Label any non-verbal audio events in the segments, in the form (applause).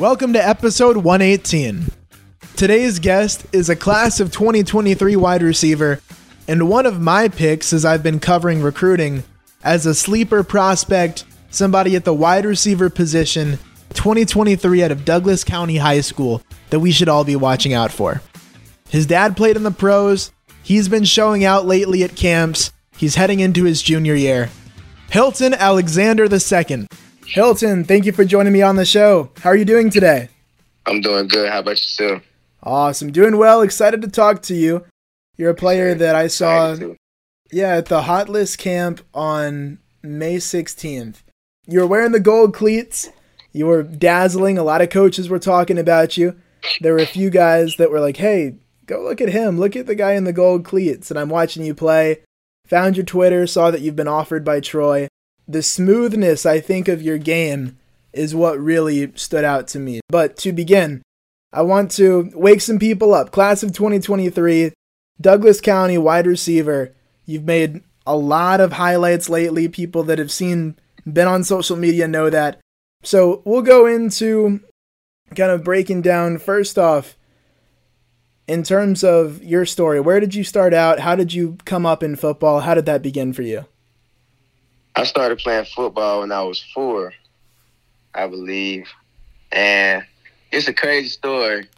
Welcome to episode 118. Today's guest is a class of 2023 wide receiver and one of my picks as I've been covering recruiting as a sleeper prospect, somebody at the wide receiver position 2023 out of Douglas County High School that we should all be watching out for. His dad played in the pros. He's been showing out lately at camps. He's heading into his junior year. Hilton Alexander II. Hilton, thank you for joining me on the show. How are you doing today? I'm doing good. How about yourself? Awesome. Doing well. Excited to talk to you. You're a player that I saw yeah, at the Hot List camp on May 16th. You were wearing the gold cleats. You were dazzling. A lot of coaches were talking about you. There were a few guys that were like, "Hey, go look at him. Look at the guy in the gold cleats." And I'm watching you play. Found your Twitter, saw that you've been offered by Troy. The smoothness, I think, of your game is what really stood out to me. But to begin, I want to wake some people up. Class of 2023, Douglas County wide receiver. You've made a lot of highlights lately. People that have seen, been on social media know that. So we'll go into kind of breaking down first off in terms of your story. Where did you start out? How did you come up in football? How did that begin for you? I started playing football when I was four, I believe. And it's a crazy story.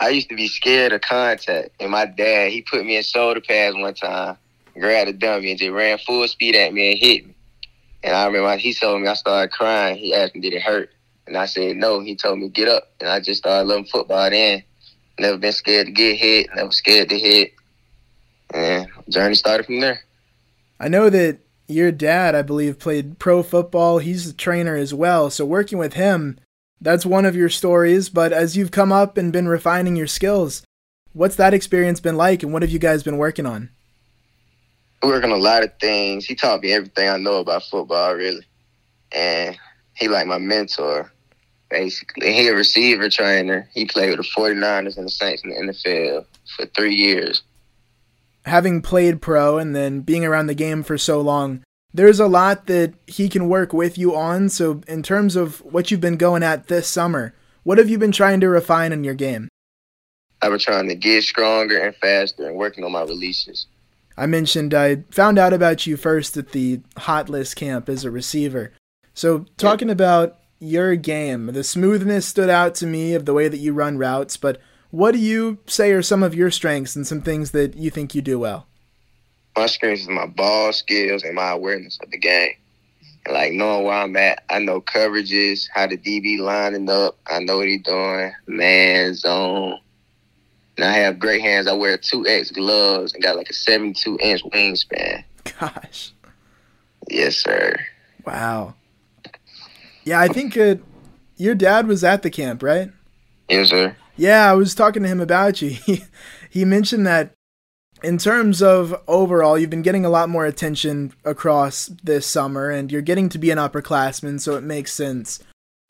I used to be scared of contact. And my dad, he put me in shoulder pads one time, grabbed a dummy, and just ran full speed at me and hit me. And I remember he told me I started crying. He asked me, did it hurt? And I said, no. He told me, get up. And I just started loving football then. Never been scared to get hit, never scared to hit. And journey started from there. I know that your dad, I believe, played pro football. He's a trainer as well. So working with him, that's one of your stories. But as you've come up and been refining your skills, what's that experience been like and what have you guys been working on? We're working a lot of things. He taught me everything I know about football, really. And he like my mentor, basically. He a receiver trainer. He played with the 49ers and the Saints in the NFL for three years. Having played pro and then being around the game for so long, there's a lot that he can work with you on. So, in terms of what you've been going at this summer, what have you been trying to refine in your game? I've been trying to get stronger and faster and working on my releases. I mentioned I found out about you first at the hot list camp as a receiver. So, talking about your game, the smoothness stood out to me of the way that you run routes, but what do you say are some of your strengths and some things that you think you do well? My strengths is my ball skills and my awareness of the game. Like knowing where I'm at, I know coverages, how the DB lining up, I know what he's doing, man zone, and I have great hands. I wear two X gloves and got like a seventy-two inch wingspan. Gosh. Yes, sir. Wow. Yeah, I think uh, your dad was at the camp, right? Yes, sir. Yeah, I was talking to him about you. (laughs) He he mentioned that in terms of overall, you've been getting a lot more attention across this summer, and you're getting to be an upperclassman, so it makes sense.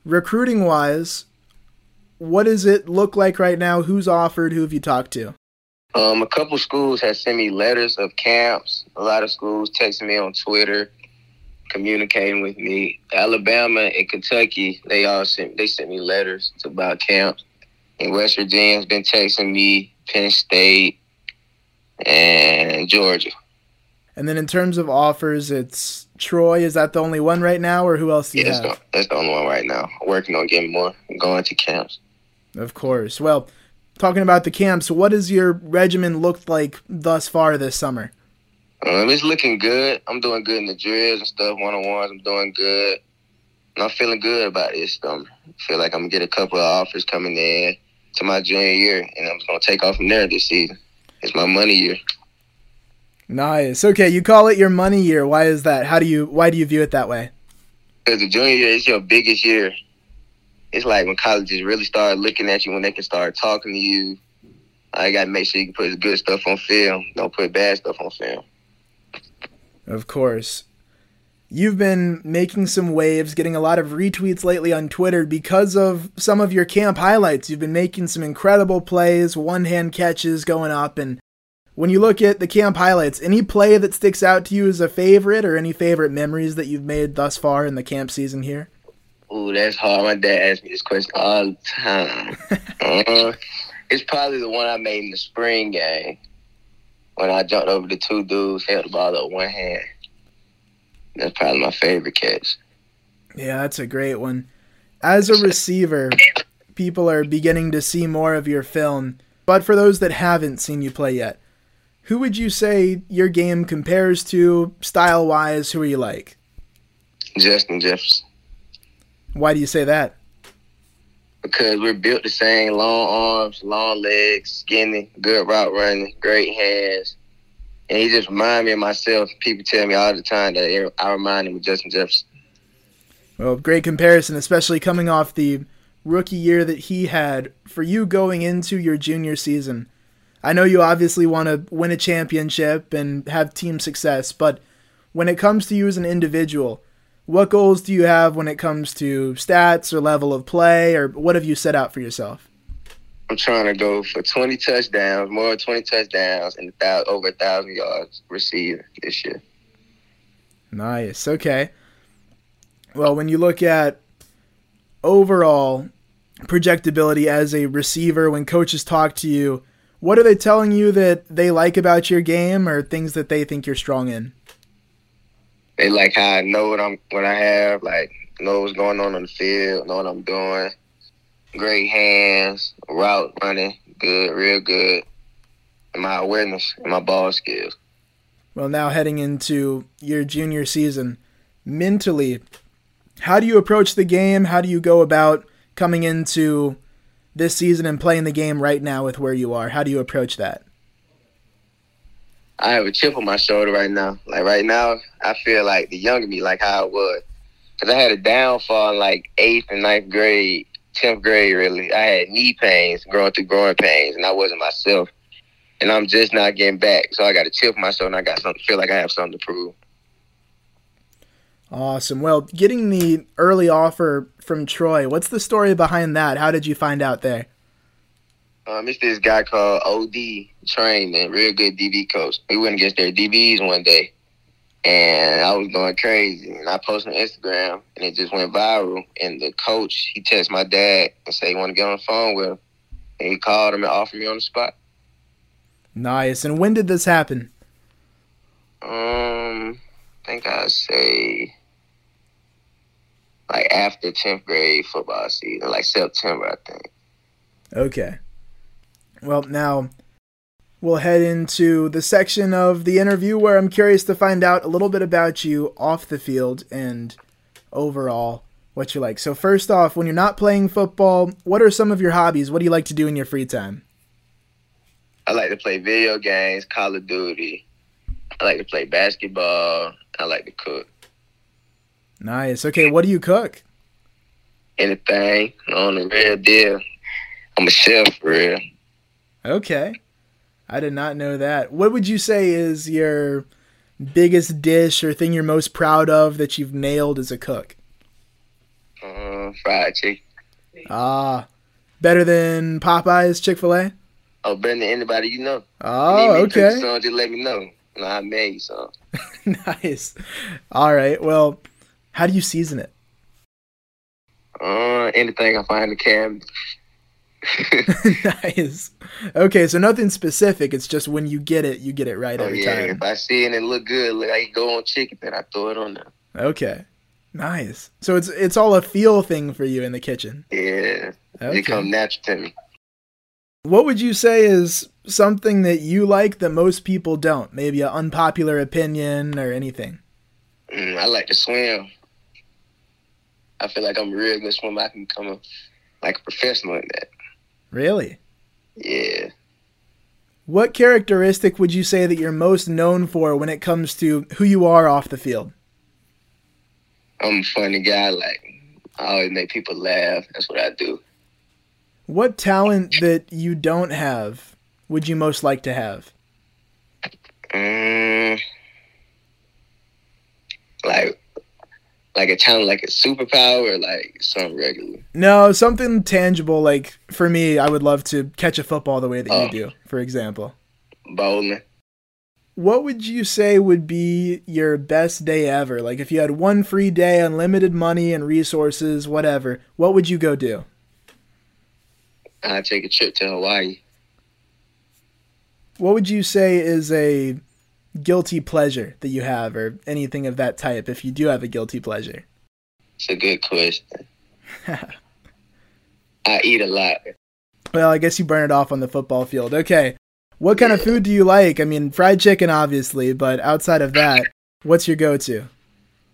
Recruiting wise, what does it look like right now? Who's offered? Who have you talked to? Um, a couple schools have sent me letters of camps. A lot of schools texting me on Twitter, communicating with me. Alabama and Kentucky, they all sent they sent me letters about camps. And West Virginia has been texting me. Penn State and Georgia. And then in terms of offers, it's Troy. Is that the only one right now, or who else do you yeah, have? That's the, that's the only one right now. Working on getting more. Going to camps. Of course. Well, talking about the camps, what does your regimen look like thus far this summer? Um, it's looking good. I'm doing good in the drills and stuff, one on ones. I'm doing good. And I'm feeling good about this. I feel like I'm gonna get a couple of offers coming in to my junior year, and I'm gonna take off from there this season. It's my money year. Nice. Okay, you call it your money year. Why is that? How do you why do you view it that way? Because the junior year is your biggest year it's like when colleges really start looking at you when they can start talking to you. I got to make sure you can put good stuff on film. Don't put bad stuff on film. Of course. You've been making some waves, getting a lot of retweets lately on Twitter because of some of your camp highlights. You've been making some incredible plays, one hand catches going up. And when you look at the camp highlights, any play that sticks out to you as a favorite or any favorite memories that you've made thus far in the camp season here? Ooh, that's hard. My dad asked me this question all the time. (laughs) uh, it's probably the one I made in the spring game when I jumped over the two dudes, held the ball up one hand. That's probably my favorite catch. Yeah, that's a great one. As a receiver, people are beginning to see more of your film, but for those that haven't seen you play yet, who would you say your game compares to style wise? Who are you like? Justin Jefferson. Why do you say that? Because we're built the same long arms, long legs, skinny, good route running, great hands. And he just remind me of myself. People tell me all the time that I remind him of Justin Jefferson. Well, great comparison, especially coming off the rookie year that he had for you going into your junior season. I know you obviously want to win a championship and have team success, but when it comes to you as an individual, what goals do you have when it comes to stats or level of play, or what have you set out for yourself? I'm trying to go for 20 touchdowns, more than 20 touchdowns, and over a thousand yards received this year. Nice. Okay. Well, when you look at overall projectability as a receiver, when coaches talk to you, what are they telling you that they like about your game, or things that they think you're strong in? they like how I know what I'm what I have, like know what's going on on the field, know what I'm doing. Great hands, route running, good, real good. And my awareness and my ball skills. Well, now heading into your junior season, mentally, how do you approach the game? How do you go about coming into this season and playing the game right now with where you are? How do you approach that? I have a chip on my shoulder right now. Like right now, I feel like the younger me, like how I was. Cause I had a downfall in like eighth and ninth grade, tenth grade. Really, I had knee pains, growing through growing pains, and I wasn't myself. And I'm just not getting back. So I got to chip on my shoulder. and I got something. Feel like I have something to prove. Awesome. Well, getting the early offer from Troy, what's the story behind that? How did you find out there? Um, it's this guy called OD Training, real good DB coach. We went against their DBs one day, and I was going crazy. And I posted on Instagram, and it just went viral. And the coach, he texted my dad and said he want to get on the phone with him. And he called him and offered me on the spot. Nice. And when did this happen? Um, I think I'd say like after 10th grade football season, like September, I think. Okay. Well, now we'll head into the section of the interview where I'm curious to find out a little bit about you off the field and overall what you like. So, first off, when you're not playing football, what are some of your hobbies? What do you like to do in your free time? I like to play video games, Call of Duty. I like to play basketball. I like to cook. Nice. Okay, what do you cook? Anything on the real deal. I'm a chef for real. Okay. I did not know that. What would you say is your biggest dish or thing you're most proud of that you've nailed as a cook? Uh, fried chicken. Ah, better than Popeyes, Chick Fil A. Oh, better than anybody you know. Oh, okay. So just let me know. No, I made you some. (laughs) nice. All right. Well, how do you season it? Uh, anything I find in the cabinet. (laughs) (laughs) nice. Okay, so nothing specific. It's just when you get it, you get it right oh, every yeah. time. If I see it and it look good, like I go on chicken, then I throw it on there. Okay. Nice. So it's it's all a feel thing for you in the kitchen. Yeah. Okay. It come natural to me. What would you say is something that you like that most people don't? Maybe an unpopular opinion or anything. Mm, I like to swim. I feel like I'm a real good swimmer. I can become a, like a professional in that. Really? Yeah. What characteristic would you say that you're most known for when it comes to who you are off the field? I'm a funny guy. Like, I always make people laugh. That's what I do. What talent that you don't have would you most like to have? Um, like like a talent, like a superpower, or like something regular? No, something tangible. Like for me, I would love to catch a football the way that oh. you do, for example. Bowling. what would you say would be your best day ever? Like if you had one free day, unlimited money and resources, whatever, what would you go do? I'd take a trip to Hawaii. What would you say is a guilty pleasure that you have or anything of that type if you do have a guilty pleasure? It's a good question. (laughs) I eat a lot. Well, I guess you burn it off on the football field. Okay. What kind of food do you like? I mean, fried chicken, obviously, but outside of that, what's your go to?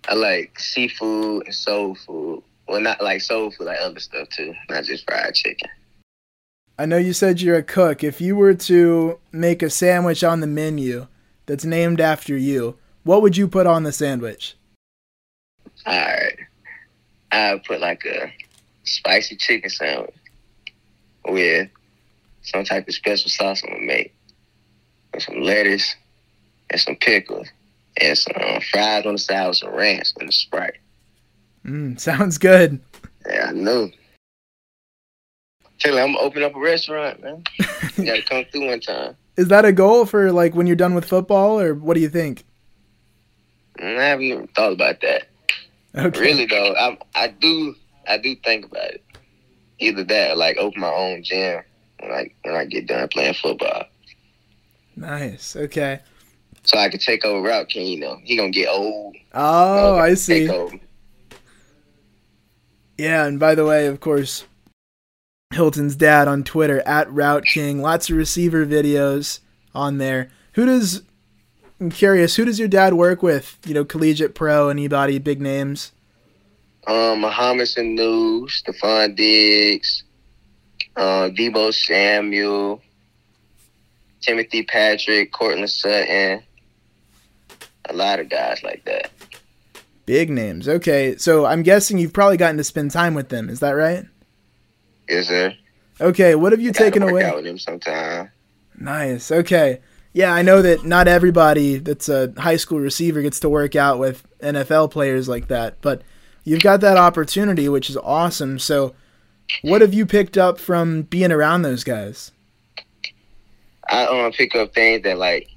I like seafood and soul food. Well, not like soul food, like other stuff too, not just fried chicken. I know you said you're a cook. If you were to make a sandwich on the menu that's named after you, what would you put on the sandwich? All right. I would put like a spicy chicken sandwich with some type of special sauce I'm gonna make and some lettuce and some pickles and some fries on the side with some ranch and a Sprite. Mm, (laughs) sounds good. Yeah, I know. Taylor, I'm gonna open up a restaurant, man. (laughs) you (laughs) gotta come through one time. Is that a goal for like when you're done with football, or what do you think? Mm, I haven't even thought about that. Okay. Really though, I I do I do think about it. Either that, or like open my own gym when I when I get done playing football. Nice. Okay. So I could take over Route King. You know, he gonna get old. Oh, I see. Yeah, and by the way, of course, Hilton's dad on Twitter at Route King. Lots of receiver videos on there. Who does? I'm curious. Who does your dad work with? You know, collegiate pro, anybody, big names. Um, Mohamed Sanu, Stefon Diggs, uh, Deebo Samuel, Timothy Patrick, Courtland Sutton, a lot of guys like that. Big names. Okay, so I'm guessing you've probably gotten to spend time with them. Is that right? Yes, sir. Okay, what have you I taken away? Out with him sometime. Nice. Okay. Yeah, I know that not everybody that's a high school receiver gets to work out with NFL players like that, but you've got that opportunity, which is awesome. So, what have you picked up from being around those guys? I um pick up things that like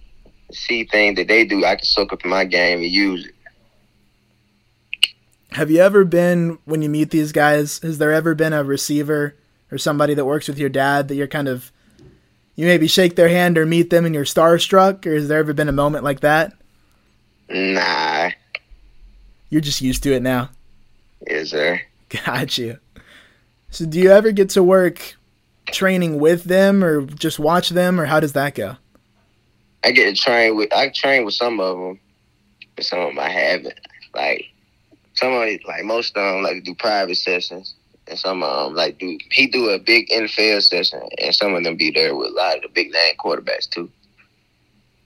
see things that they do. I can soak up in my game and use it. Have you ever been when you meet these guys? Has there ever been a receiver or somebody that works with your dad that you're kind of you maybe shake their hand or meet them and you're starstruck, or has there ever been a moment like that? Nah. You're just used to it now. Yes, there? (laughs) Got you. So, do you ever get to work training with them, or just watch them, or how does that go? I get to train with. I train with some of them, but some of them I haven't. Like some of them, like most of them, like to do private sessions, and some of them like do. He do a big NFL session, and some of them be there with a lot of the big name quarterbacks too.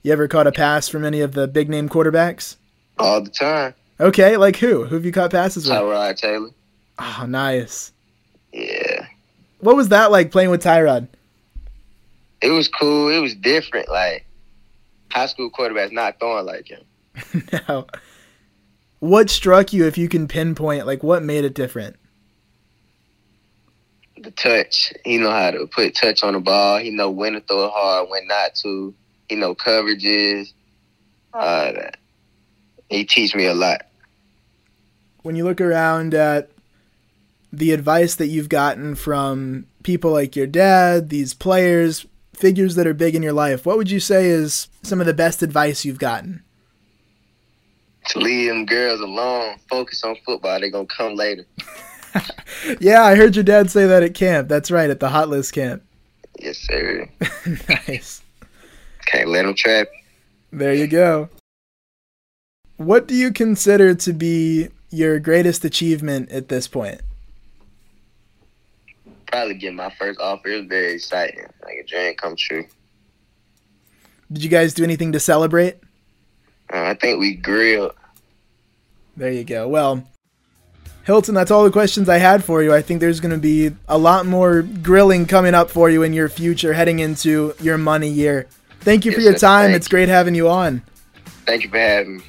You ever caught a pass from any of the big name quarterbacks? All the time. Okay, like who? Who have you caught passes with? Tyrod Taylor. Oh, nice. Yeah. What was that like playing with Tyrod? It was cool. It was different. Like high school quarterbacks not throwing like him. (laughs) no. What struck you if you can pinpoint like what made it different? The touch. He know how to put touch on the ball. He know when to throw it hard, when not to. He know coverages. Uh, he teach me a lot. When you look around at the advice that you've gotten from people like your dad, these players, figures that are big in your life, what would you say is some of the best advice you've gotten? To leave them girls alone, focus on football. They're going to come later. (laughs) yeah, I heard your dad say that at camp. That's right, at the Hot List camp. Yes, sir. (laughs) nice. Can't let them trap. There you go. What do you consider to be your greatest achievement at this point? probably getting my first offer. It was very exciting, like a dream come true. Did you guys do anything to celebrate? Uh, I think we grilled. There you go. Well, Hilton, that's all the questions I had for you. I think there's going to be a lot more grilling coming up for you in your future heading into your money year. Thank you yes, for your time. It's great having you on. Thank you for having me.